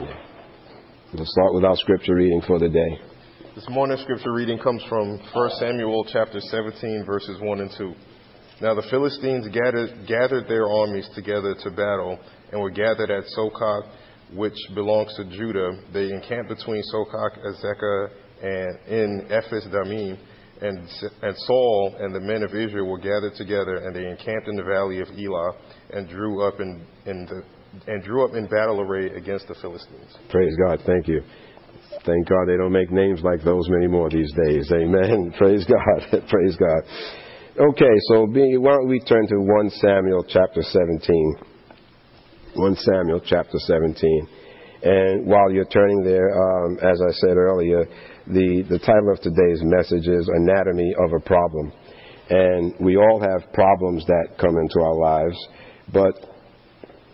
We'll start with our scripture reading for the day. This morning's scripture reading comes from 1 Samuel chapter 17, verses 1 and 2. Now the Philistines gathered, gathered their armies together to battle and were gathered at Socoh, which belongs to Judah. They encamped between Socoh, Azekah, and in Ephes Dammim. And, and Saul and the men of Israel were gathered together, and they encamped in the valley of Elah, and drew up in, in the, and drew up in battle array against the Philistines. Praise God. Thank you. Thank God they don't make names like those anymore these days. Amen. Praise God. Praise God. Okay, so why don't we turn to 1 Samuel chapter 17. 1 Samuel chapter 17. And while you're turning there, um, as I said earlier, the, the title of today's message is Anatomy of a Problem. And we all have problems that come into our lives, but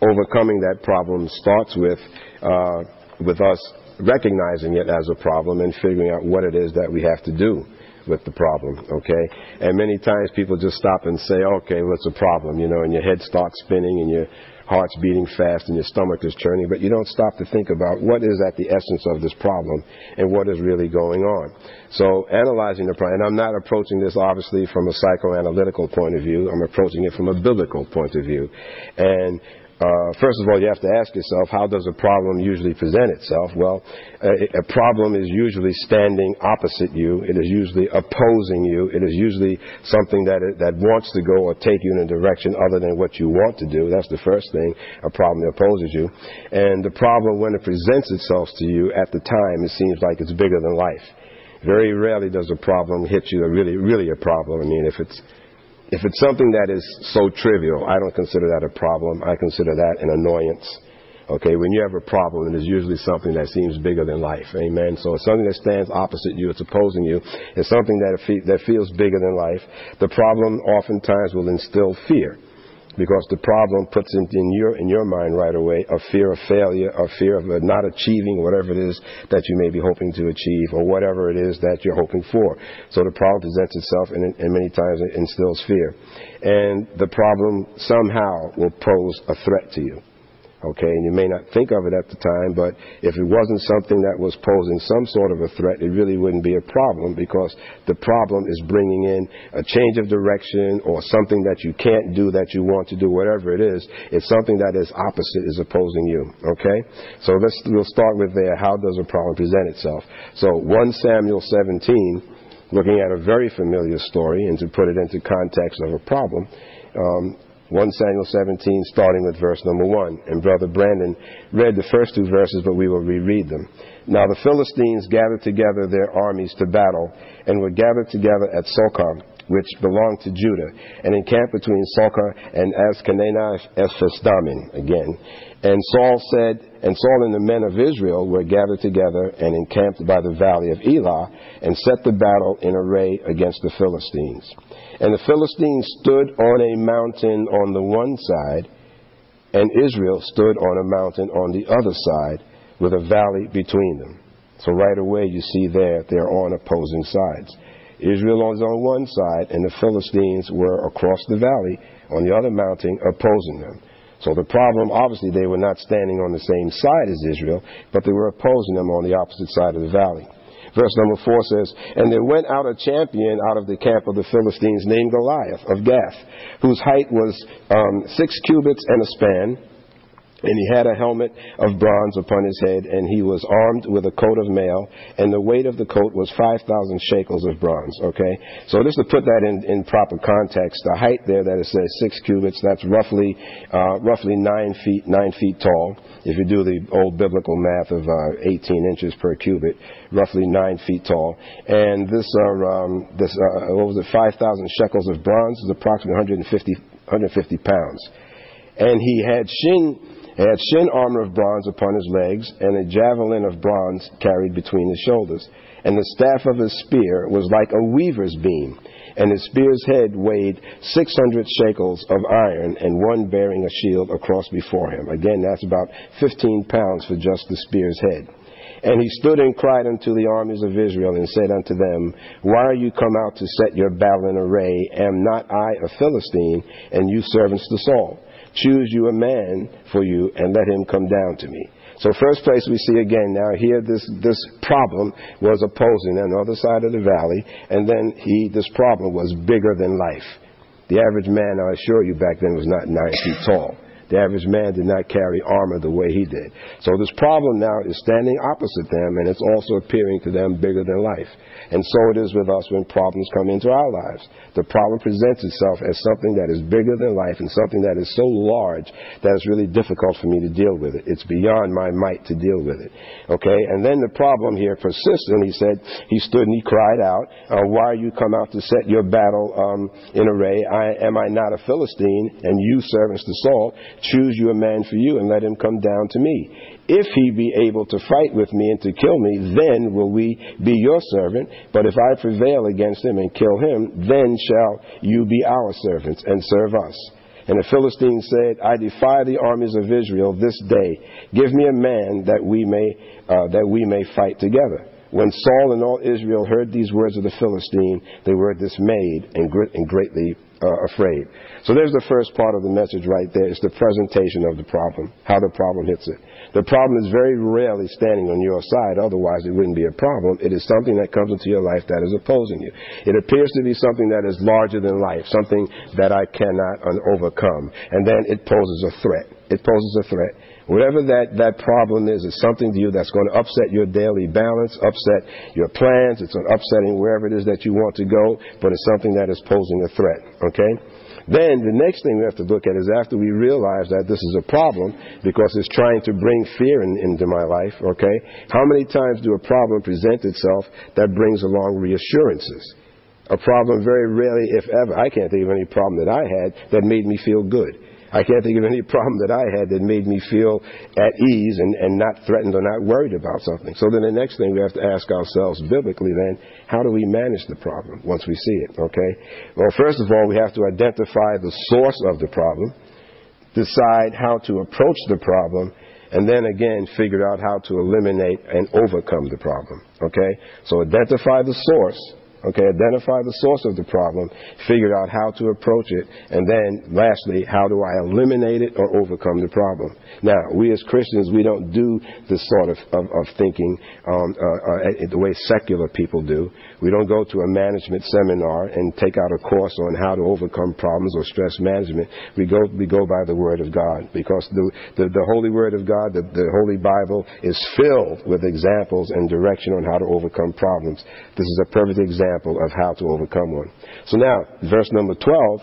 overcoming that problem starts with, uh, with us recognizing it as a problem and figuring out what it is that we have to do with the problem, okay? And many times people just stop and say, okay, what's well, the problem? You know, and your head starts spinning and your heart's beating fast and your stomach is churning, but you don't stop to think about what is at the essence of this problem and what is really going on. So analyzing the problem, and I'm not approaching this obviously from a psychoanalytical point of view, I'm approaching it from a biblical point of view. And uh, first of all, you have to ask yourself, how does a problem usually present itself? Well, a, a, problem is usually standing opposite you. It is usually opposing you. It is usually something that it, that wants to go or take you in a direction other than what you want to do. That's the first thing. A problem that opposes you, and the problem when it presents itself to you at the time, it seems like it's bigger than life. Very rarely does a problem hit you really, really a problem. I mean, if it's if it's something that is so trivial, I don't consider that a problem. I consider that an annoyance. Okay, when you have a problem, it is usually something that seems bigger than life. Amen. So it's something that stands opposite you, it's opposing you. It's something that, that feels bigger than life. The problem oftentimes will instill fear because the problem puts in, in, your in your mind right away a fear of failure, a fear of not achieving whatever it is that you may be hoping to achieve, or whatever it is that you're hoping for. So the problem presents itself, and, and many times it instills fear, and the problem somehow will pose a threat to you. Okay, and you may not think of it at the time, but if it wasn't something that was posing some sort of a threat, it really wouldn't be a problem because the problem is bringing in a change of direction or something that you can't do that you want to do, whatever it is. It's something that is opposite is opposing you. Okay, so let's we'll start with there. How does a problem present itself? So 1 Samuel 17, looking at a very familiar story, and to put it into context of a problem. Um, 1 Samuel 17, starting with verse number 1. And Brother Brandon read the first two verses, but we will reread them. Now the Philistines gathered together their armies to battle, and were gathered together at Socoh, which belonged to Judah, and encamped between Socoh and Azkenanath Ephesdammim again. And Saul said, and Saul and the men of Israel were gathered together and encamped by the valley of Elah, and set the battle in array against the Philistines. And the Philistines stood on a mountain on the one side, and Israel stood on a mountain on the other side, with a valley between them. So right away you see there they're on opposing sides. Israel was on one side, and the Philistines were across the valley on the other mountain opposing them. So the problem, obviously, they were not standing on the same side as Israel, but they were opposing them on the opposite side of the valley. Verse number 4 says, And there went out a champion out of the camp of the Philistines named Goliath of Gath, whose height was um, six cubits and a span and he had a helmet of bronze upon his head, and he was armed with a coat of mail, and the weight of the coat was 5,000 shekels of bronze. Okay? So just to put that in, in proper context, the height there that it says six cubits, that's roughly, uh, roughly nine feet, nine feet tall. If you do the old biblical math of uh, 18 inches per cubit, roughly nine feet tall. And this, uh, um, this uh, what was it, 5,000 shekels of bronze is approximately 150, 150 pounds. And he had shin he had shin armor of bronze upon his legs, and a javelin of bronze carried between his shoulders. And the staff of his spear was like a weaver's beam, and his spear's head weighed six hundred shekels of iron, and one bearing a shield across before him. Again, that's about fifteen pounds for just the spear's head. And he stood and cried unto the armies of Israel, and said unto them, Why are you come out to set your battle in array? Am not I a Philistine, and you servants to Saul? Choose you a man for you and let him come down to me. So first place we see again now here this this problem was opposing on the other side of the valley, and then he this problem was bigger than life. The average man, I assure you, back then was not nine feet tall. The average man did not carry armor the way he did. So this problem now is standing opposite them, and it's also appearing to them bigger than life. And so it is with us when problems come into our lives. The problem presents itself as something that is bigger than life and something that is so large that it's really difficult for me to deal with it. It's beyond my might to deal with it. Okay? And then the problem here persists, and he said, he stood and he cried out, uh, Why are you come out to set your battle um, in array? I, am I not a Philistine, and you servants to Saul? Choose you a man for you, and let him come down to me. If he be able to fight with me and to kill me, then will we be your servant. But if I prevail against him and kill him, then shall you be our servants and serve us. And the Philistine said, I defy the armies of Israel this day. Give me a man that we may, uh, that we may fight together. When Saul and all Israel heard these words of the Philistine, they were dismayed and, greatly uh, afraid. So there's the first part of the message right there. It's the presentation of the problem, how the problem hits it. The problem is very rarely standing on your side, otherwise it wouldn't be a problem. It is something that comes into your life that is opposing you. It appears to be something that is larger than life, something that I cannot overcome. And then it poses a threat. It poses a threat. Whatever that, that problem is, it's something to you that's going to upset your daily balance, upset your plans, it's upsetting wherever it is that you want to go, but it's something that is posing a threat. Okay? Then the next thing we have to look at is after we realize that this is a problem because it's trying to bring fear in, into my life, okay? How many times do a problem present itself that brings along reassurances? A problem very rarely, if ever, I can't think of any problem that I had that made me feel good. I can't think of any problem that I had that made me feel at ease and, and not threatened or not worried about something. So then the next thing we have to ask ourselves biblically then, how do we manage the problem once we see it, okay? Well, first of all, we have to identify the source of the problem, decide how to approach the problem, and then again figure out how to eliminate and overcome the problem, okay? So identify the source, Okay, identify the source of the problem, figure out how to approach it, and then lastly, how do I eliminate it or overcome the problem? Now, we as Christians, we don't do this sort of, of, of thinking um, uh, uh, the way secular people do. We don't go to a management seminar and take out a course on how to overcome problems or stress management. We go, we go by the Word of God because the, the, the Holy Word of God, the, the Holy Bible, is filled with examples and direction on how to overcome problems. This is a perfect example example of how to overcome one. So now, verse number 12.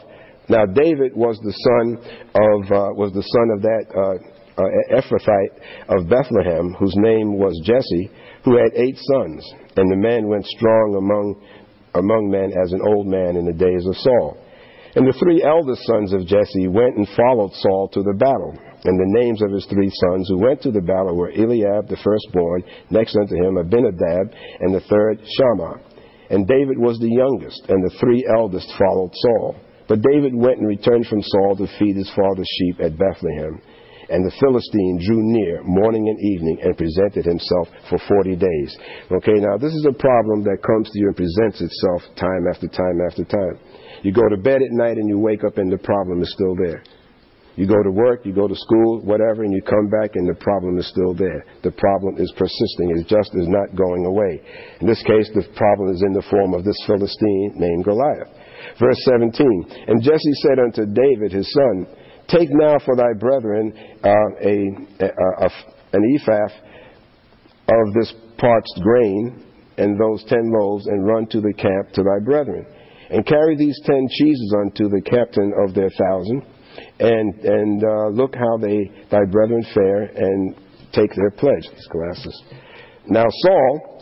Now David was the son of uh, was the son of that uh, uh, Ephrathite of Bethlehem, whose name was Jesse, who had eight sons, and the man went strong among among men as an old man in the days of Saul. And the three eldest sons of Jesse went and followed Saul to the battle. And the names of his three sons who went to the battle were Eliab the firstborn, next unto him Abinadab, and the third Shammah. And David was the youngest, and the three eldest followed Saul. But David went and returned from Saul to feed his father's sheep at Bethlehem. And the Philistine drew near morning and evening and presented himself for 40 days. Okay, now this is a problem that comes to you and presents itself time after time after time. You go to bed at night and you wake up and the problem is still there. You go to work, you go to school, whatever, and you come back and the problem is still there. The problem is persisting. It just is not going away. In this case, the problem is in the form of this Philistine named Goliath. Verse 17 And Jesse said unto David his son, Take now for thy brethren uh, a, a, a, an ephah of this parched grain and those ten loaves, and run to the camp to thy brethren. And carry these ten cheeses unto the captain of their thousand and and uh, look how they thy brethren fare and take their pledge. These glasses. Now Saul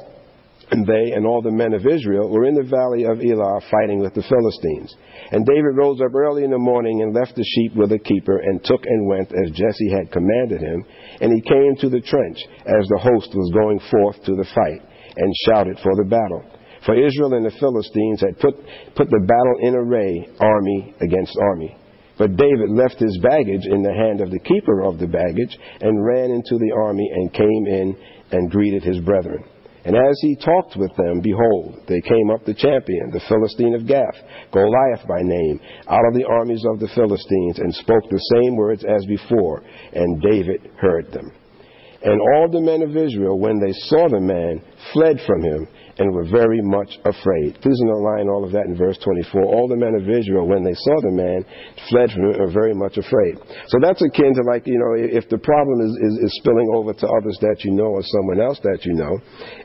and they and all the men of Israel were in the valley of Elah fighting with the Philistines. And David rose up early in the morning and left the sheep with a keeper and took and went as Jesse had commanded him. And he came to the trench as the host was going forth to the fight and shouted for the battle. For Israel and the Philistines had put, put the battle in array, army against army. But David left his baggage in the hand of the keeper of the baggage and ran into the army and came in and greeted his brethren. And as he talked with them, behold, there came up the champion, the Philistine of Gath, Goliath by name, out of the armies of the Philistines, and spoke the same words as before, and David heard them. And all the men of Israel, when they saw the man, fled from him and were very much afraid. Please underline all of that in verse 24. All the men of Israel, when they saw the man, fled from him and were very much afraid. So that's akin to like, you know, if the problem is, is, is spilling over to others that you know or someone else that you know,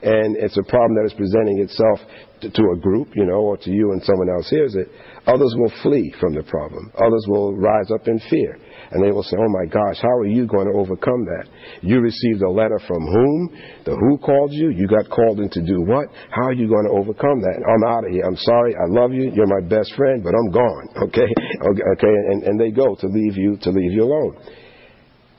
and it's a problem that is presenting itself to, to a group, you know, or to you and someone else hears it, others will flee from the problem. Others will rise up in fear. And they will say, Oh my gosh, how are you going to overcome that? You received a letter from whom? The who called you? You got called in to do what? How are you going to overcome that? I'm out of here. I'm sorry. I love you. You're my best friend, but I'm gone. Okay? Okay. And, and they go to leave you, to leave you alone.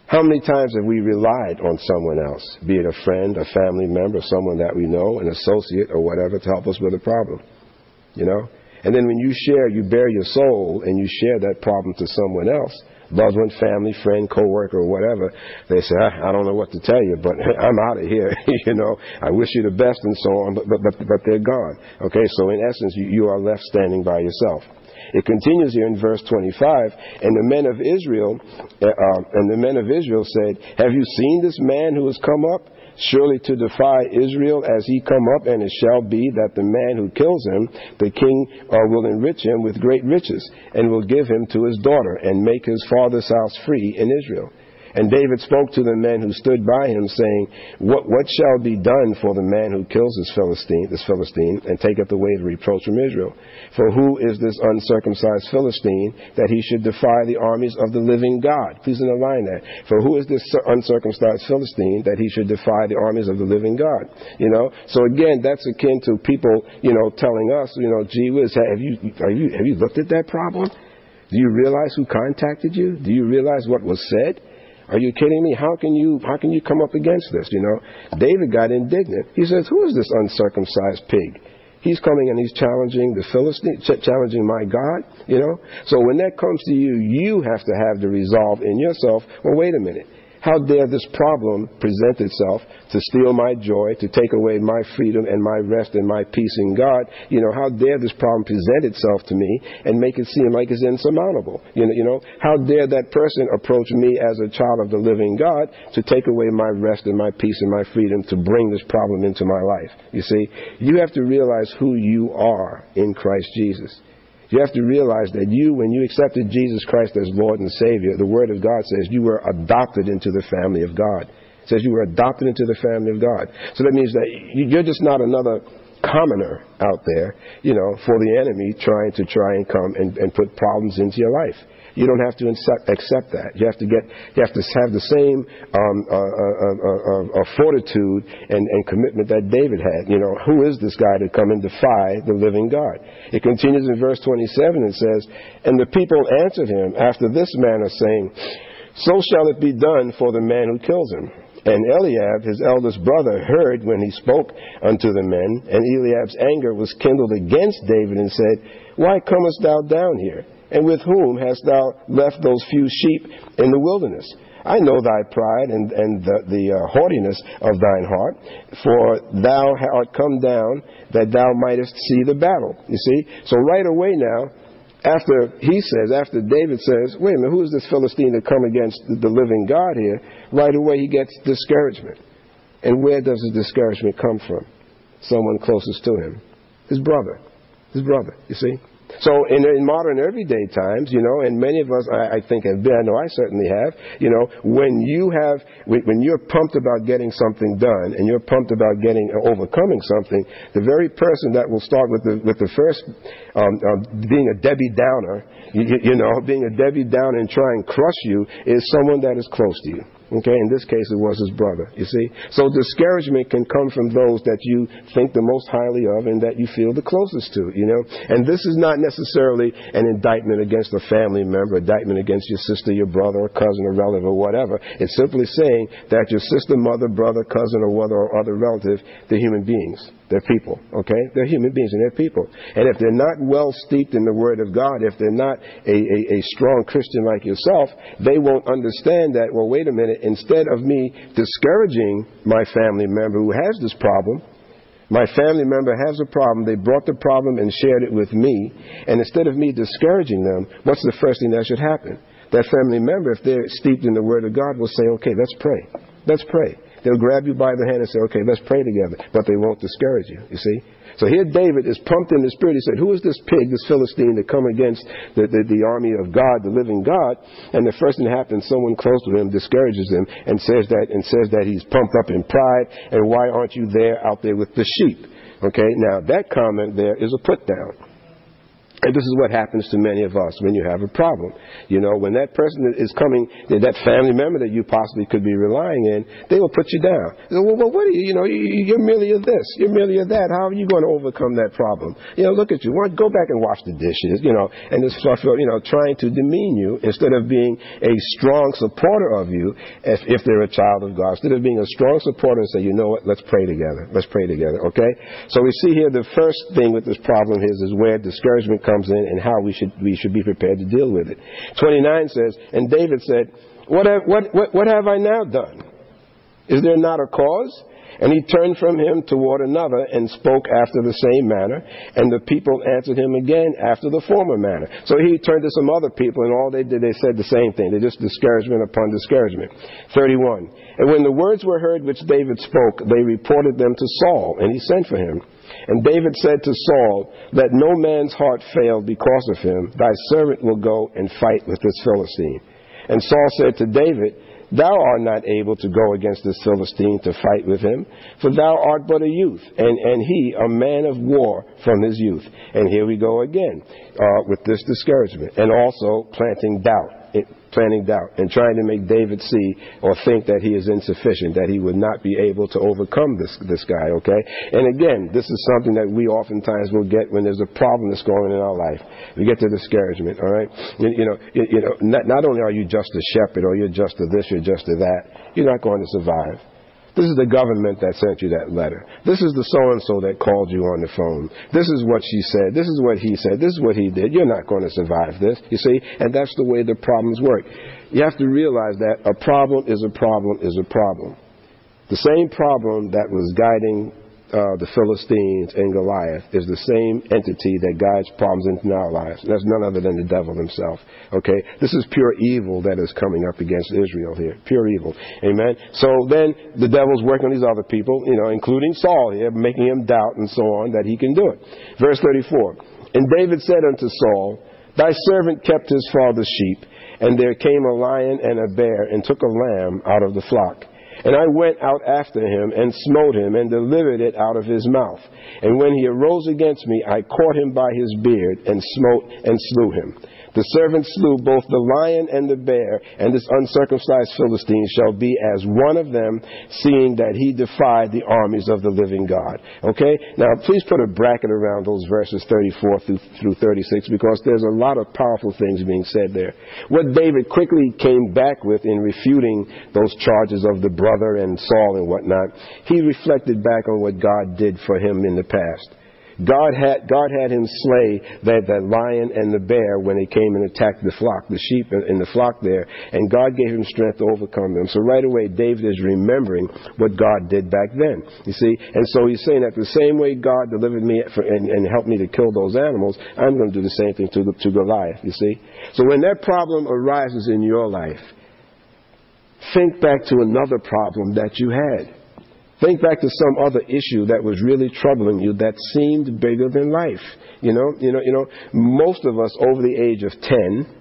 How many times have we relied on someone else, be it a friend, a family member, someone that we know, an associate, or whatever, to help us with a problem? You know? And then when you share, you bare your soul, and you share that problem to someone else, loved one, family, friend, coworker, or whatever, they say, I, I don't know what to tell you, but I'm out of here. you know, I wish you the best and so on, but, but, but, but they're gone. Okay, so in essence, you, you are left standing by yourself. It continues here in verse 25, and the men of Israel, uh, uh, and the men of Israel said, Have you seen this man who has come up? Surely to defy Israel as he come up, and it shall be that the man who kills him, the king uh, will enrich him with great riches, and will give him to his daughter, and make his father's house free in Israel. And David spoke to the men who stood by him, saying, What, what shall be done for the man who kills this Philistine, this Philistine, and taketh away the reproach from Israel? For who is this uncircumcised Philistine that he should defy the armies of the living God? Please underline that. For who is this uncircumcised Philistine that he should defy the armies of the living God? You know. So again, that's akin to people, you know, telling us, you know, gee whiz, have you have you have you looked at that problem? Do you realize who contacted you? Do you realize what was said? Are you kidding me? How can you how can you come up against this? You know, David got indignant. He says, "Who is this uncircumcised pig?" He's coming and he's challenging the Philistine, challenging my God. You know, so when that comes to you, you have to have the resolve in yourself. Well, wait a minute. How dare this problem present itself to steal my joy, to take away my freedom and my rest and my peace in God? You know, how dare this problem present itself to me and make it seem like it's insurmountable? You know, you know, how dare that person approach me as a child of the living God to take away my rest and my peace and my freedom to bring this problem into my life? You see, you have to realize who you are in Christ Jesus. You have to realize that you, when you accepted Jesus Christ as Lord and Savior, the Word of God says you were adopted into the family of God. It says you were adopted into the family of God. So that means that you're just not another commoner out there, you know, for the enemy trying to try and come and, and put problems into your life. You don't have to accept that. You have to get, you have to have the same um, uh, uh, uh, uh, fortitude and, and commitment that David had. You know, who is this guy to come and defy the living God? It continues in verse 27 and says, And the people answered him after this manner, saying, So shall it be done for the man who kills him. And Eliab, his eldest brother, heard when he spoke unto the men, and Eliab's anger was kindled against David, and said, Why comest thou down here? And with whom hast thou left those few sheep in the wilderness? I know thy pride and, and the, the uh, haughtiness of thine heart, for thou art come down that thou mightest see the battle. You see? So right away now, after he says, after David says, wait a minute, who is this Philistine to come against the living God here? Right away he gets discouragement. And where does the discouragement come from? Someone closest to him. His brother. His brother, you see? So in, in modern everyday times, you know, and many of us, I, I think have been, I know I certainly have, you know, when you have, when you're pumped about getting something done and you're pumped about getting, uh, overcoming something, the very person that will start with the, with the first, um, um, being a Debbie Downer, you, you know, being a Debbie Downer and try and crush you is someone that is close to you. Okay, in this case, it was his brother, you see. So discouragement can come from those that you think the most highly of and that you feel the closest to, you know. And this is not necessarily an indictment against a family member, indictment against your sister, your brother, or cousin, or relative, or whatever. It's simply saying that your sister, mother, brother, cousin, or whether or other relative, they're human beings. They're people, okay? They're human beings and they're people. And if they're not well steeped in the Word of God, if they're not a, a, a strong Christian like yourself, they won't understand that, well, wait a minute, instead of me discouraging my family member who has this problem, My family member has a problem. They brought the problem and shared it with me. And instead of me discouraging them, what's the first thing that should happen? That family member, if they're steeped in the Word of God, will say, okay, let's pray. Let's pray. They'll grab you by the hand and say, okay, let's pray together. But they won't discourage you, you see? So here David is pumped in the spirit. He said, Who is this pig, this Philistine, to come against the, the, the, army of God, the living God? And the first thing that happens, someone close to him discourages him and says that and says that he's pumped up in pride, and why aren't you there out there with the sheep? Okay, now that comment there is a put down. And this is what happens to many of us when you have a problem. You know, when that person is coming, that family member that you possibly could be relying in, they will put you down. Well, well what are you? You know, you're merely of this, you're merely of that. How are you going to overcome that problem? You know, look at you. Go back and wash the dishes. You know, and this stuff, you know, trying to demean you instead of being a strong supporter of you, if, if they're a child of God. Instead of being a strong supporter and say, you know what, let's pray together. Let's pray together. Okay. So we see here the first thing with this problem is is where discouragement comes comes in and how we should, we should be prepared to deal with it. 29 says, And David said, what have, what, what, what have I now done? Is there not a cause? And he turned from him toward another and spoke after the same manner. And the people answered him again after the former manner. So he turned to some other people, and all they did, they said the same thing. They just discouragement upon discouragement. 31. And when the words were heard which David spoke, they reported them to Saul, and he sent for him. And David said to Saul, Let no man's heart fail because of him. Thy servant will go and fight with this Philistine. And Saul said to David, Thou art not able to go against this Philistine to fight with him, for thou art but a youth, and, and he a man of war from his youth. And here we go again uh, with this discouragement, and also planting doubt planting doubt and trying to make David see or think that he is insufficient, that he would not be able to overcome this, this guy, okay? And again, this is something that we oftentimes will get when there's a problem that's going on in our life. We get to discouragement, all right? You, you know, you, you know not, not only are you just a shepherd or you're just a this, you're just a that, you're not going to survive. This is the government that sent you that letter. This is the so and so that called you on the phone. This is what she said. This is what he said. This is what he did. You're not going to survive this, you see? And that's the way the problems work. You have to realize that a problem is a problem is a problem. The same problem that was guiding uh, the Philistines and Goliath is the same entity that guides problems into our lives. That's none other than the devil himself. Okay? This is pure evil that is coming up against Israel here. Pure evil. Amen? So then the devil's working on these other people, you know, including Saul here, making him doubt and so on that he can do it. Verse 34. And David said unto Saul, Thy servant kept his father's sheep, and there came a lion and a bear and took a lamb out of the flock. And I went out after him and smote him and delivered it out of his mouth. And when he arose against me, I caught him by his beard and smote and slew him. The servant slew both the lion and the bear, and this uncircumcised Philistine shall be as one of them, seeing that he defied the armies of the living God. Okay? Now, please put a bracket around those verses 34 through, through 36 because there's a lot of powerful things being said there. What David quickly came back with in refuting those charges of the brother and Saul and whatnot, he reflected back on what God did for him in the past. God had, God had him slay that, that lion and the bear when they came and attacked the flock, the sheep in the flock there, and God gave him strength to overcome them. So right away, David is remembering what God did back then. You see? And so he's saying that the same way God delivered me for, and, and helped me to kill those animals, I'm going to do the same thing to, to Goliath, you see? So when that problem arises in your life, think back to another problem that you had. Think back to some other issue that was really troubling you that seemed bigger than life. You know, you know, you know, most of us over the age of 10,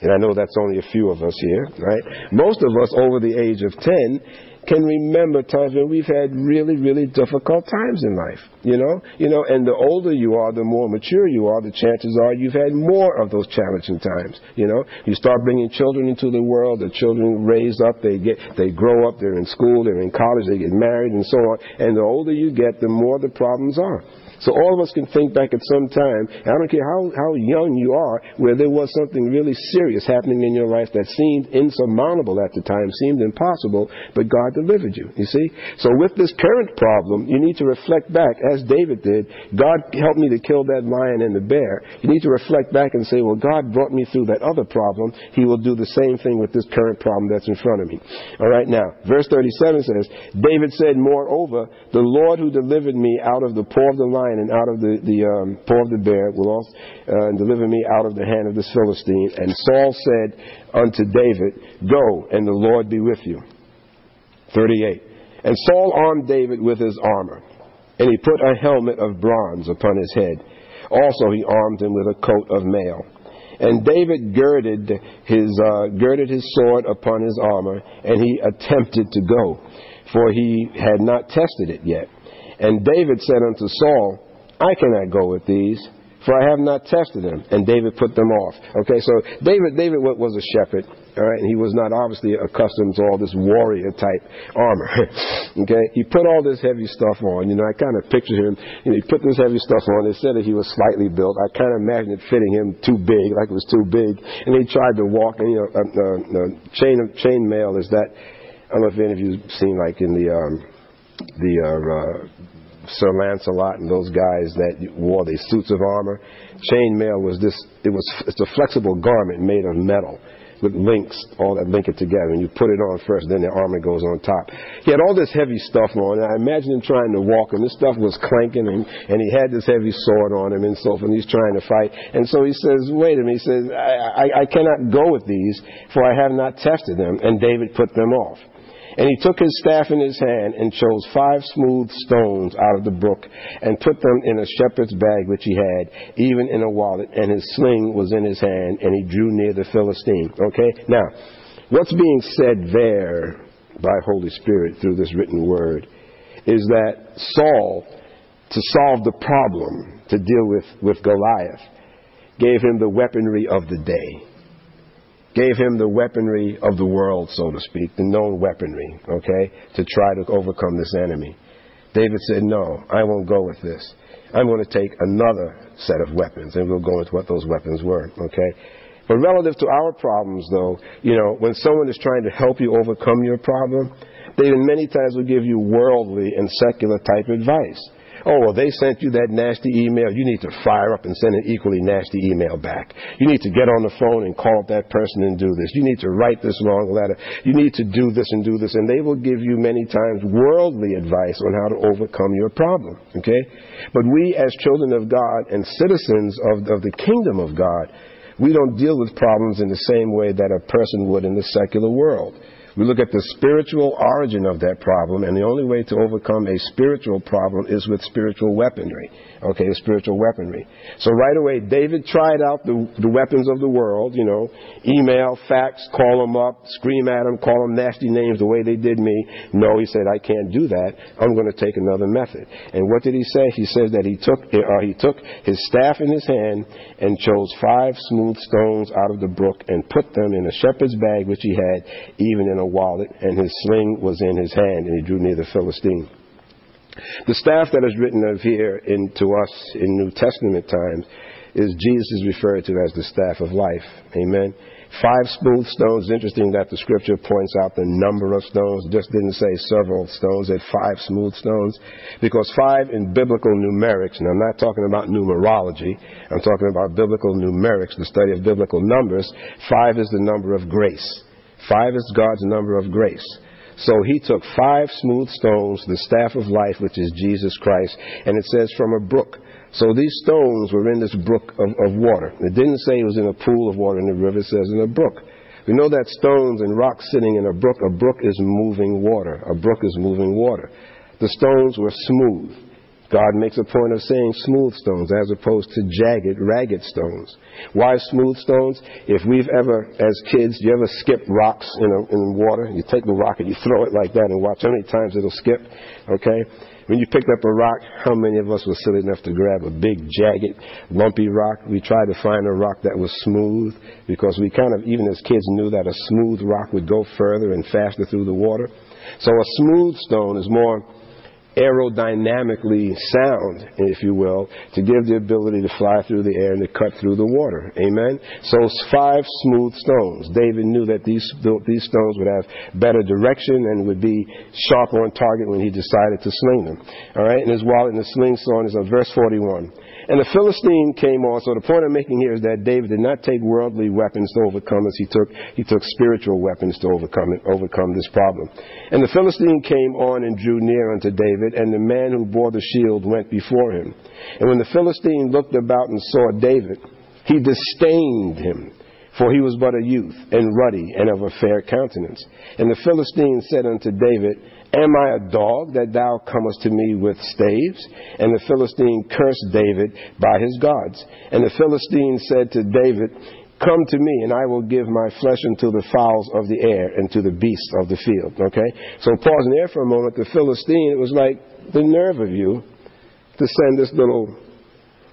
and I know that's only a few of us here, right? Most of us over the age of 10 can remember times when we've had really, really difficult times in life. You know, you know, and the older you are, the more mature you are, the chances are you've had more of those challenging times. You know, you start bringing children into the world. The children raise up, they get, they grow up, they're in school, they're in college, they get married, and so on. And the older you get, the more the problems are. So all of us can think back at some time, I don't care how, how young you are, where there was something really serious happening in your life that seemed insurmountable at the time, seemed impossible, but God God delivered you. You see? So with this current problem, you need to reflect back, as David did. God helped me to kill that lion and the bear. You need to reflect back and say, well, God brought me through that other problem. He will do the same thing with this current problem that's in front of me. All right, now, verse 37 says, David said, moreover, the Lord who delivered me out of the paw of the lion and out of the, the um, paw of the bear will also uh, deliver me out of the hand of this Philistine. And Saul said unto David, Go, and the Lord be with you. 38. And Saul armed David with his armor, and he put a helmet of bronze upon his head. Also he armed him with a coat of mail. And David girded his, uh, girded his sword upon his armor, and he attempted to go, for he had not tested it yet. And David said unto Saul, I cannot go with these, for I have not tested them. And David put them off. Okay, so David, David was a shepherd, all right, and he was not obviously accustomed to all this warrior type armor. okay, he put all this heavy stuff on. You know, I kind of picture him. You know, he put this heavy stuff on. They said that he was slightly built. I kind of imagine it fitting him too big, like it was too big. And he tried to walk. And you know, uh, uh, uh, chain of chain mail is that. I don't know if any of you've seen like in the um, the uh, uh, Sir Lancelot and those guys that wore these suits of armor. Chainmail was this, it was, it's a flexible garment made of metal with links, all that link it together. And you put it on first, then the armor goes on top. He had all this heavy stuff on. And I imagine him trying to walk, and this stuff was clanking, and, and he had this heavy sword on him and so forth, and he's trying to fight. And so he says, wait a minute, he says, I, I, I cannot go with these, for I have not tested them. And David put them off. And he took his staff in his hand and chose five smooth stones out of the brook and put them in a shepherd's bag which he had, even in a wallet, and his sling was in his hand, and he drew near the Philistine. Okay? Now, what's being said there by Holy Spirit through this written word is that Saul, to solve the problem, to deal with, with Goliath, gave him the weaponry of the day gave him the weaponry of the world, so to speak, the known weaponry, okay, to try to overcome this enemy. David said, No, I won't go with this. I'm going to take another set of weapons, and we'll go into what those weapons were, okay? But relative to our problems, though, you know, when someone is trying to help you overcome your problem, they many times will give you worldly and secular type advice. Oh, well, they sent you that nasty email. You need to fire up and send an equally nasty email back. You need to get on the phone and call up that person and do this. You need to write this long letter. You need to do this and do this. And they will give you many times worldly advice on how to overcome your problem. Okay? But we, as children of God and citizens of, of the kingdom of God, we don't deal with problems in the same way that a person would in the secular world. We look at the spiritual origin of that problem, and the only way to overcome a spiritual problem is with spiritual weaponry. Okay, the spiritual weaponry. So right away, David tried out the, the weapons of the world, you know, email, fax, call them up, scream at them, call them nasty names the way they did me. No, he said, I can't do that. I'm going to take another method. And what did he say? He says that he took, uh, he took his staff in his hand and chose five smooth stones out of the brook and put them in a shepherd's bag which he had, even in a wallet, and his sling was in his hand, and he drew near the Philistine. The staff that is written of here in, to us in New Testament times is Jesus is referred to as the staff of life. Amen. Five smooth stones. Interesting that the scripture points out the number of stones. Just didn't say several stones, it five smooth stones. Because five in biblical numerics, and I'm not talking about numerology, I'm talking about biblical numerics, the study of biblical numbers. Five is the number of grace. Five is God's number of grace. So he took five smooth stones, the staff of life, which is Jesus Christ, and it says from a brook. So these stones were in this brook of, of water. It didn't say it was in a pool of water in the river, it says in a brook. We know that stones and rocks sitting in a brook, a brook is moving water. A brook is moving water. The stones were smooth. God makes a point of saying smooth stones as opposed to jagged, ragged stones. Why smooth stones? If we've ever, as kids, you ever skip rocks in, a, in water? You take the rock and you throw it like that and watch how many times it'll skip. Okay? When you picked up a rock, how many of us were silly enough to grab a big, jagged, lumpy rock? We tried to find a rock that was smooth because we kind of, even as kids, knew that a smooth rock would go further and faster through the water. So a smooth stone is more aerodynamically sound, if you will, to give the ability to fly through the air and to cut through the water. Amen? So five smooth stones. David knew that these, these stones would have better direction and would be sharp on target when he decided to sling them. All right? And his wallet in the sling stone is on verse 41. And the Philistine came on. So the point I'm making here is that David did not take worldly weapons to overcome us. He took, he took spiritual weapons to overcome it, overcome this problem. And the Philistine came on and drew near unto David, and the man who bore the shield went before him. And when the Philistine looked about and saw David, he disdained him for he was but a youth, and ruddy, and of a fair countenance. And the Philistine said unto David, Am I a dog that thou comest to me with staves? And the Philistine cursed David by his gods. And the Philistine said to David, Come to me, and I will give my flesh unto the fowls of the air and to the beasts of the field. Okay? So pausing there for a moment, the Philistine, it was like the nerve of you to send this little,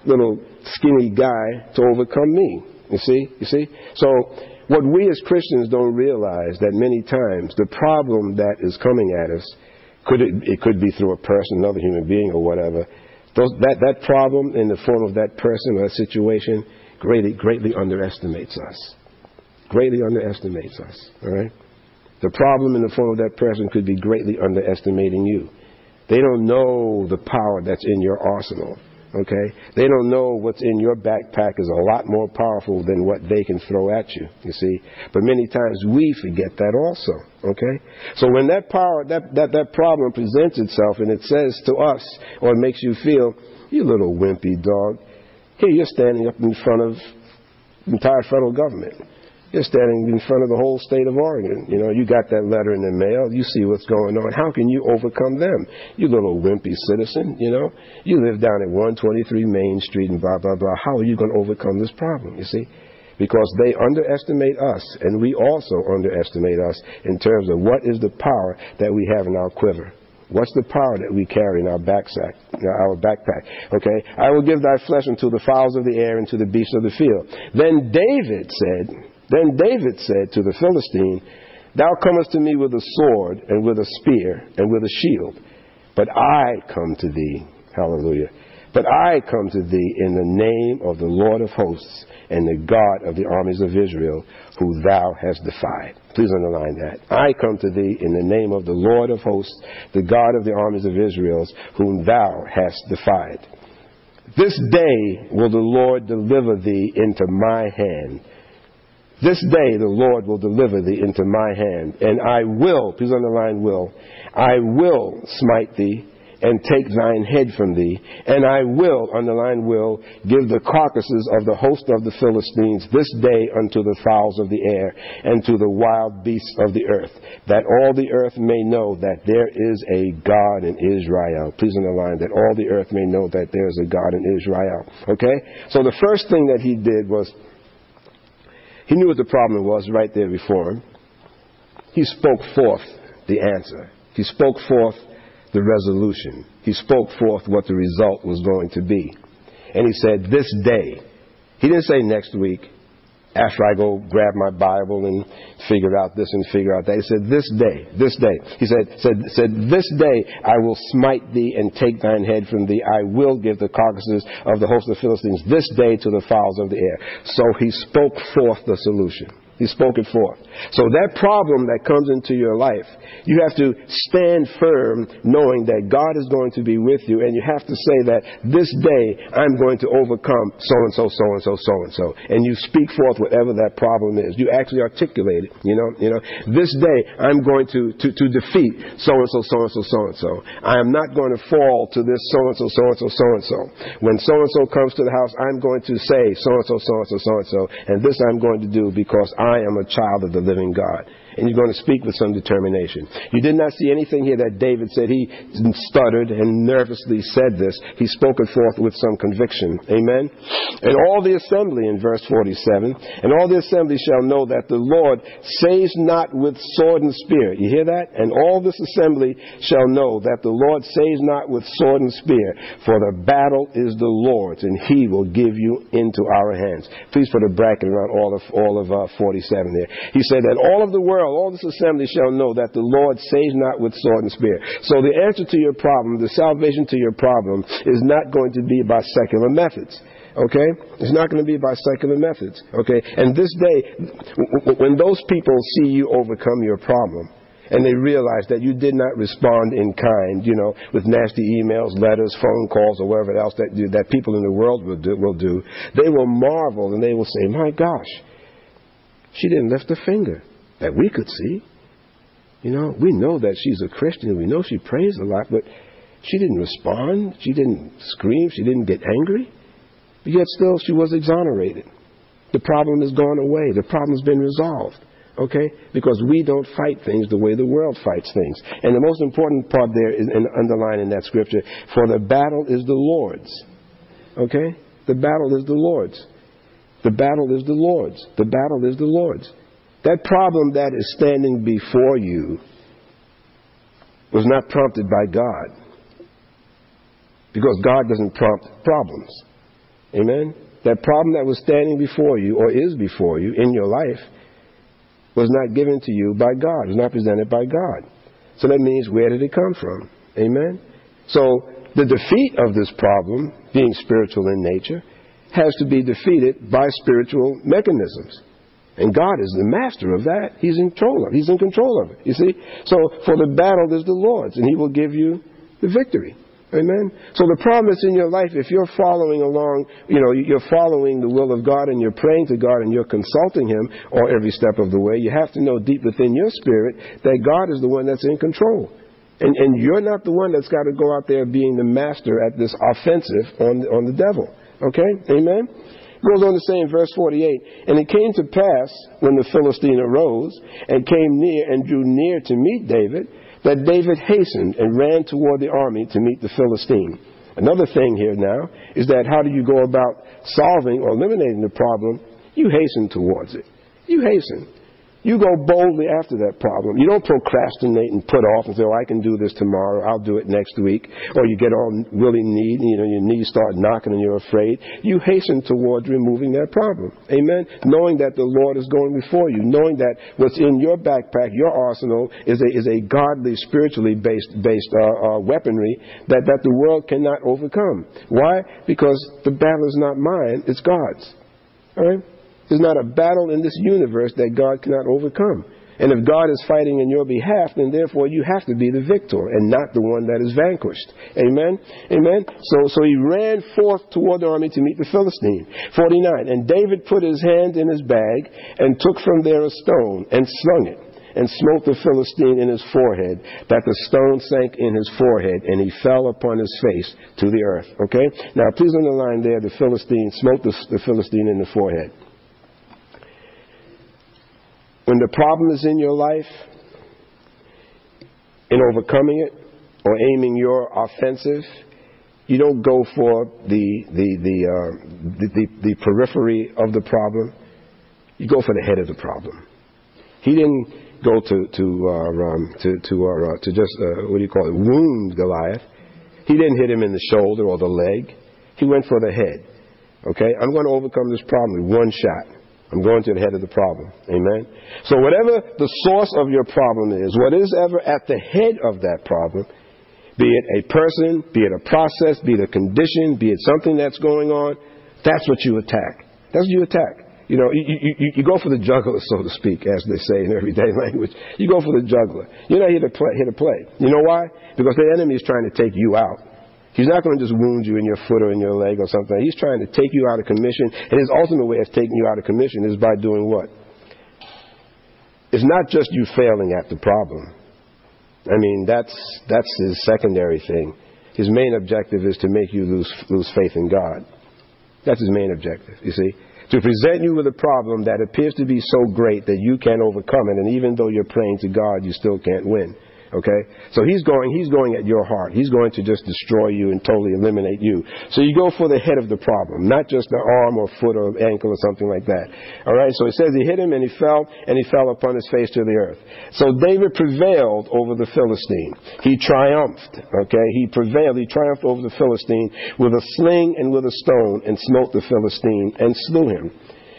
little skinny guy to overcome me. You see? You see? So what we as Christians don't realize that many times the problem that is coming at us could it, it could be through a person, another human being, or whatever. Those, that that problem in the form of that person or that situation greatly greatly underestimates us. Greatly underestimates us. All right. The problem in the form of that person could be greatly underestimating you. They don't know the power that's in your arsenal. Okay? They don't know what's in your backpack is a lot more powerful than what they can throw at you, you see. But many times we forget that also. Okay? So when that power, that, that, that problem presents itself and it says to us, or it makes you feel, you little wimpy dog, here you're standing up in front of the entire federal government. You're standing in front of the whole state of Oregon. You know, you got that letter in the mail. You see what's going on. How can you overcome them? You little wimpy citizen, you know. You live down at 123 Main Street and blah, blah, blah. How are you going to overcome this problem, you see? Because they underestimate us, and we also underestimate us in terms of what is the power that we have in our quiver. What's the power that we carry in our backpack? Our backpack. Okay. I will give thy flesh unto the fowls of the air and to the beasts of the field. Then David said, then David said to the Philistine, Thou comest to me with a sword and with a spear and with a shield, but I come to thee. Hallelujah. But I come to thee in the name of the Lord of hosts and the God of the armies of Israel, who thou hast defied. Please underline that. I come to thee in the name of the Lord of hosts, the God of the armies of Israel, whom thou hast defied. This day will the Lord deliver thee into my hand this day the Lord will deliver thee into my hand, and I will, please underline will, I will smite thee and take thine head from thee, and I will, underline will, give the carcasses of the host of the Philistines this day unto the fowls of the air and to the wild beasts of the earth, that all the earth may know that there is a God in Israel. Please underline that all the earth may know that there is a God in Israel. Okay? So the first thing that he did was he knew what the problem was right there before him. He spoke forth the answer. He spoke forth the resolution. He spoke forth what the result was going to be. And he said, This day. He didn't say next week after I go grab my Bible and figure out this and figure out that. He said, This day, this day. He said, said, said, This day I will smite thee and take thine head from thee. I will give the carcasses of the host of Philistines this day to the fowls of the air. So he spoke forth the solution. He spoke it forth. So that problem that comes into your life, you have to stand firm knowing that God is going to be with you, and you have to say that this day I'm going to overcome so and so, so and so, so and so. And you speak forth whatever that problem is. You actually articulate it. You know, you know, this day I'm going to, to, to defeat so and so, so and so, so and so. I am not going to fall to this so and so, so and so, so and so. When so and so comes to the house, I'm going to say so and so, so and so, so and so, and this I'm going to do because I am a child of the living God and you're going to speak with some determination. You did not see anything here that David said he stuttered and nervously said this. He spoke it forth with some conviction. Amen. And all the assembly in verse 47, and all the assembly shall know that the Lord saves not with sword and spear. You hear that? And all this assembly shall know that the Lord saves not with sword and spear, for the battle is the Lord's, and he will give you into our hands. Please put a bracket around all of all of uh, 47 there. He said that all of the world all this assembly shall know that the Lord saves not with sword and spear. So the answer to your problem, the salvation to your problem, is not going to be by secular methods. Okay? It's not going to be by secular methods. Okay? And this day, when those people see you overcome your problem, and they realize that you did not respond in kind, you know, with nasty emails, letters, phone calls, or whatever else that, that people in the world will do, will do, they will marvel and they will say, My gosh, she didn't lift a finger that we could see. You know, we know that she's a Christian. We know she prays a lot, but she didn't respond. She didn't scream. She didn't get angry. But yet still she was exonerated. The problem has gone away. The problem's been resolved. Okay? Because we don't fight things the way the world fights things. And the most important part there is in, underlined in that scripture, for the battle is the Lord's. Okay? The battle is the Lord's. The battle is the Lord's. The battle is the Lord's. That problem that is standing before you was not prompted by God. Because God doesn't prompt problems. Amen? That problem that was standing before you, or is before you in your life, was not given to you by God. Was not presented by God. So that means where did it come from? Amen? So the defeat of this problem, being spiritual in nature, has to be defeated by spiritual mechanisms. And God is the master of that. He's in control of it. He's in control of it. You see? So for the battle is the Lord's, and He will give you the victory. Amen. So the promise in your life, if you're following along, you know, you're following the will of God and you're praying to God and you're consulting Him or every step of the way, you have to know deep within your spirit that God is the one that's in control. And, and you're not the one that's got to go out there being the master at this offensive on on the devil. Okay? Amen? Goes on to say in verse 48, And it came to pass when the Philistine arose and came near and drew near to meet David that David hastened and ran toward the army to meet the Philistine. Another thing here now is that how do you go about solving or eliminating the problem? You hasten towards it. You hasten. You go boldly after that problem. You don't procrastinate and put off and say, oh, I can do this tomorrow. I'll do it next week. Or you get all really need, you know, your knees start knocking and you're afraid. You hasten towards removing that problem. Amen? Knowing that the Lord is going before you. Knowing that what's in your backpack, your arsenal, is a, is a godly, spiritually based, based uh, uh, weaponry that, that the world cannot overcome. Why? Because the battle is not mine, it's God's. All right? There's not a battle in this universe that God cannot overcome. And if God is fighting in your behalf, then therefore you have to be the victor and not the one that is vanquished. Amen? Amen? So, so he ran forth toward the army to meet the Philistine. 49. And David put his hand in his bag and took from there a stone and slung it and smote the Philistine in his forehead, that the stone sank in his forehead, and he fell upon his face to the earth. Okay? Now, please underline there the Philistine smote the, the Philistine in the forehead. When the problem is in your life, in overcoming it or aiming your offensive, you don't go for the, the, the, uh, the, the, the periphery of the problem. You go for the head of the problem. He didn't go to to uh, um, to to, uh, to just uh, what do you call it wound Goliath. He didn't hit him in the shoulder or the leg. He went for the head. Okay, I'm going to overcome this problem with one shot. I'm going to the head of the problem. Amen. So whatever the source of your problem is, what is ever at the head of that problem, be it a person, be it a process, be it a condition, be it something that's going on, that's what you attack. That's what you attack. You know, you, you, you go for the juggler, so to speak, as they say in everyday language. You go for the juggler. You're not here to play. Here to play. You know why? Because the enemy is trying to take you out. He's not going to just wound you in your foot or in your leg or something. He's trying to take you out of commission. And his ultimate way of taking you out of commission is by doing what? It's not just you failing at the problem. I mean, that's, that's his secondary thing. His main objective is to make you lose, lose faith in God. That's his main objective, you see. To present you with a problem that appears to be so great that you can't overcome it, and even though you're praying to God, you still can't win. Okay? So he's going, he's going at your heart. He's going to just destroy you and totally eliminate you. So you go for the head of the problem, not just the arm or foot or ankle or something like that. Alright? So it says he hit him and he fell and he fell upon his face to the earth. So David prevailed over the Philistine. He triumphed. Okay? He prevailed. He triumphed over the Philistine with a sling and with a stone and smote the Philistine and slew him.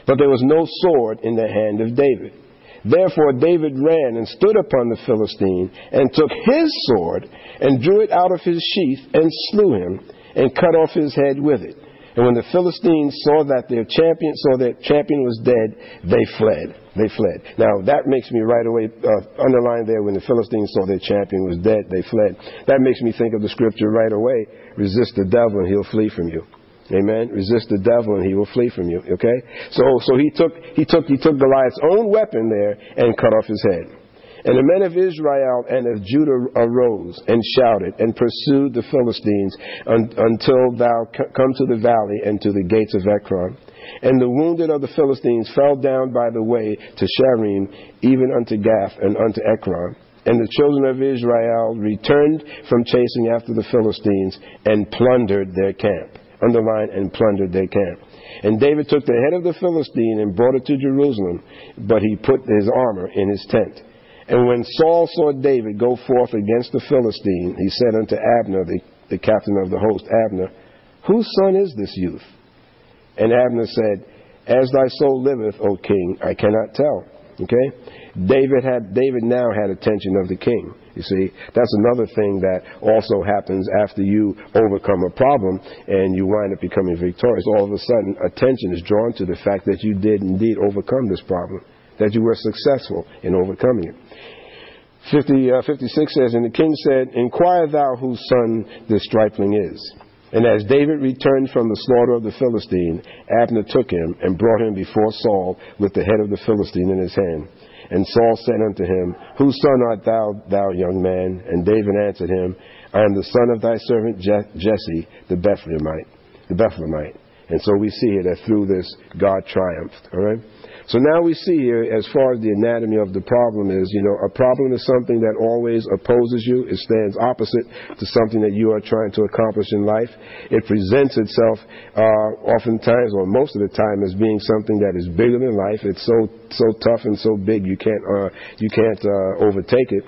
But there was no sword in the hand of David. Therefore David ran and stood upon the Philistine and took his sword and drew it out of his sheath and slew him and cut off his head with it. And when the Philistines saw that their champion saw their champion was dead, they fled. They fled. Now that makes me right away uh, underline there when the Philistines saw their champion was dead, they fled. That makes me think of the scripture right away: resist the devil and he'll flee from you. Amen. Resist the devil and he will flee from you. Okay. So so he took he took he took Goliath's own weapon there and cut off his head. And the men of Israel and of Judah arose and shouted and pursued the Philistines un- until thou c- come to the valley and to the gates of Ekron. And the wounded of the Philistines fell down by the way to Shaaraim, even unto Gath and unto Ekron. And the children of Israel returned from chasing after the Philistines and plundered their camp. Underline and plundered their camp. And David took the head of the Philistine and brought it to Jerusalem, but he put his armor in his tent. And when Saul saw David go forth against the Philistine, he said unto Abner, the, the captain of the host, Abner, whose son is this youth? And Abner said, As thy soul liveth, O king, I cannot tell. Okay? David had David now had attention of the king. You see, that's another thing that also happens after you overcome a problem and you wind up becoming victorious. All of a sudden, attention is drawn to the fact that you did indeed overcome this problem, that you were successful in overcoming it. 50, uh, 56 says, And the king said, Inquire thou whose son this stripling is. And as David returned from the slaughter of the Philistine, Abner took him and brought him before Saul with the head of the Philistine in his hand. And Saul said unto him, Whose son art thou, thou young man? And David answered him, I am the son of thy servant Jesse, the Bethlehemite. The Bethlehemite. And so we see here that through this, God triumphed. All right? So now we see here, as far as the anatomy of the problem is, you know, a problem is something that always opposes you. It stands opposite to something that you are trying to accomplish in life. It presents itself, uh, oftentimes, or most of the time, as being something that is bigger than life. It's so so tough and so big you can't uh, you can't uh, overtake it.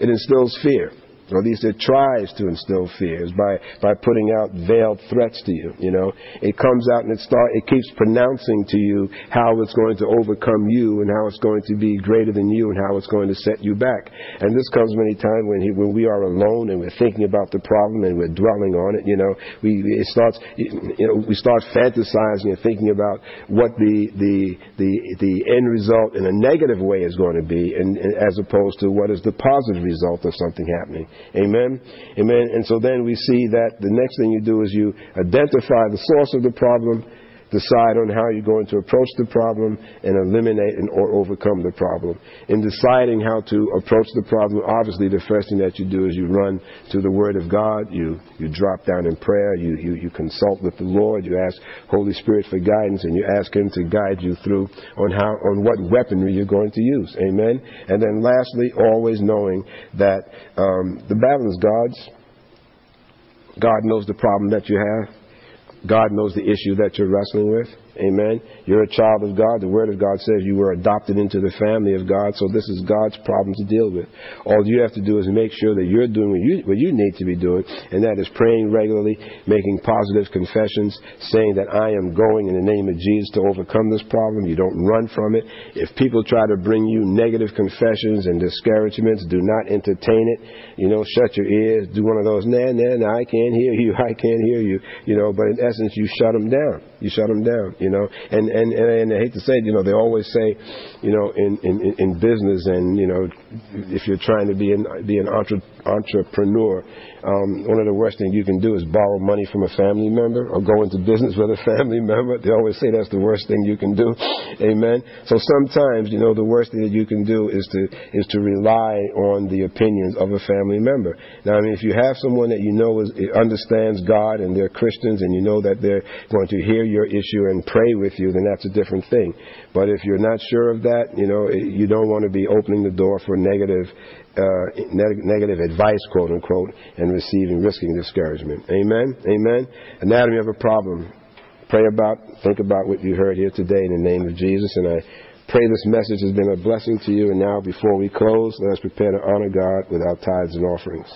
It instills fear or at least it tries to instill fears by, by putting out veiled threats to you. You know, it comes out and it start, it keeps pronouncing to you how it's going to overcome you and how it's going to be greater than you and how it's going to set you back. And this comes many times when he, when we are alone and we're thinking about the problem and we're dwelling on it. You know, we it starts, you know, we start fantasizing and thinking about what the the the the end result in a negative way is going to be, and, and as opposed to what is the positive result of something happening. Amen? Amen. And so then we see that the next thing you do is you identify the source of the problem, decide on how you're going to approach the problem, and eliminate and or overcome the problem. In deciding how to approach the problem, obviously the first thing that you do is you run to the Word of God, you, you drop down in prayer, you, you, you consult with the Lord, you ask Holy Spirit for guidance, and you ask Him to guide you through on how on what weaponry you're going to use. Amen. And then lastly, always knowing that um, the battle is God's. God knows the problem that you have. God knows the issue that you're wrestling with. Amen. You're a child of God. The Word of God says you were adopted into the family of God, so this is God's problem to deal with. All you have to do is make sure that you're doing what you, what you need to be doing, and that is praying regularly, making positive confessions, saying that I am going in the name of Jesus to overcome this problem. You don't run from it. If people try to bring you negative confessions and discouragements, do not entertain it. You know, shut your ears. Do one of those, nah, nah, nah, I can't hear you. I can't hear you. You know, but in essence, you shut them down. You shut them down you know. And, and, and, I hate to say it, you know, they always say, you know, in, in, in business and, you know, if you're trying to be an, be an entre, entrepreneur, um, one of the worst things you can do is borrow money from a family member or go into business with a family member. They always say that's the worst thing you can do. Amen. So sometimes, you know, the worst thing that you can do is to, is to rely on the opinions of a family member. Now, I mean, if you have someone that you know is, understands God and they're Christians and you know that they're going to hear your issue and pray with you, then that's a different thing. But if you're not sure of that, you know, you don't want to be opening the door for negative, neg- Uh, negative advice, quote unquote, and receiving, risking discouragement. Amen? Amen? Anatomy of a problem. Pray about, think about what you heard here today in the name of Jesus, and I pray this message has been a blessing to you. And now, before we close, let us prepare to honor God with our tithes and offerings.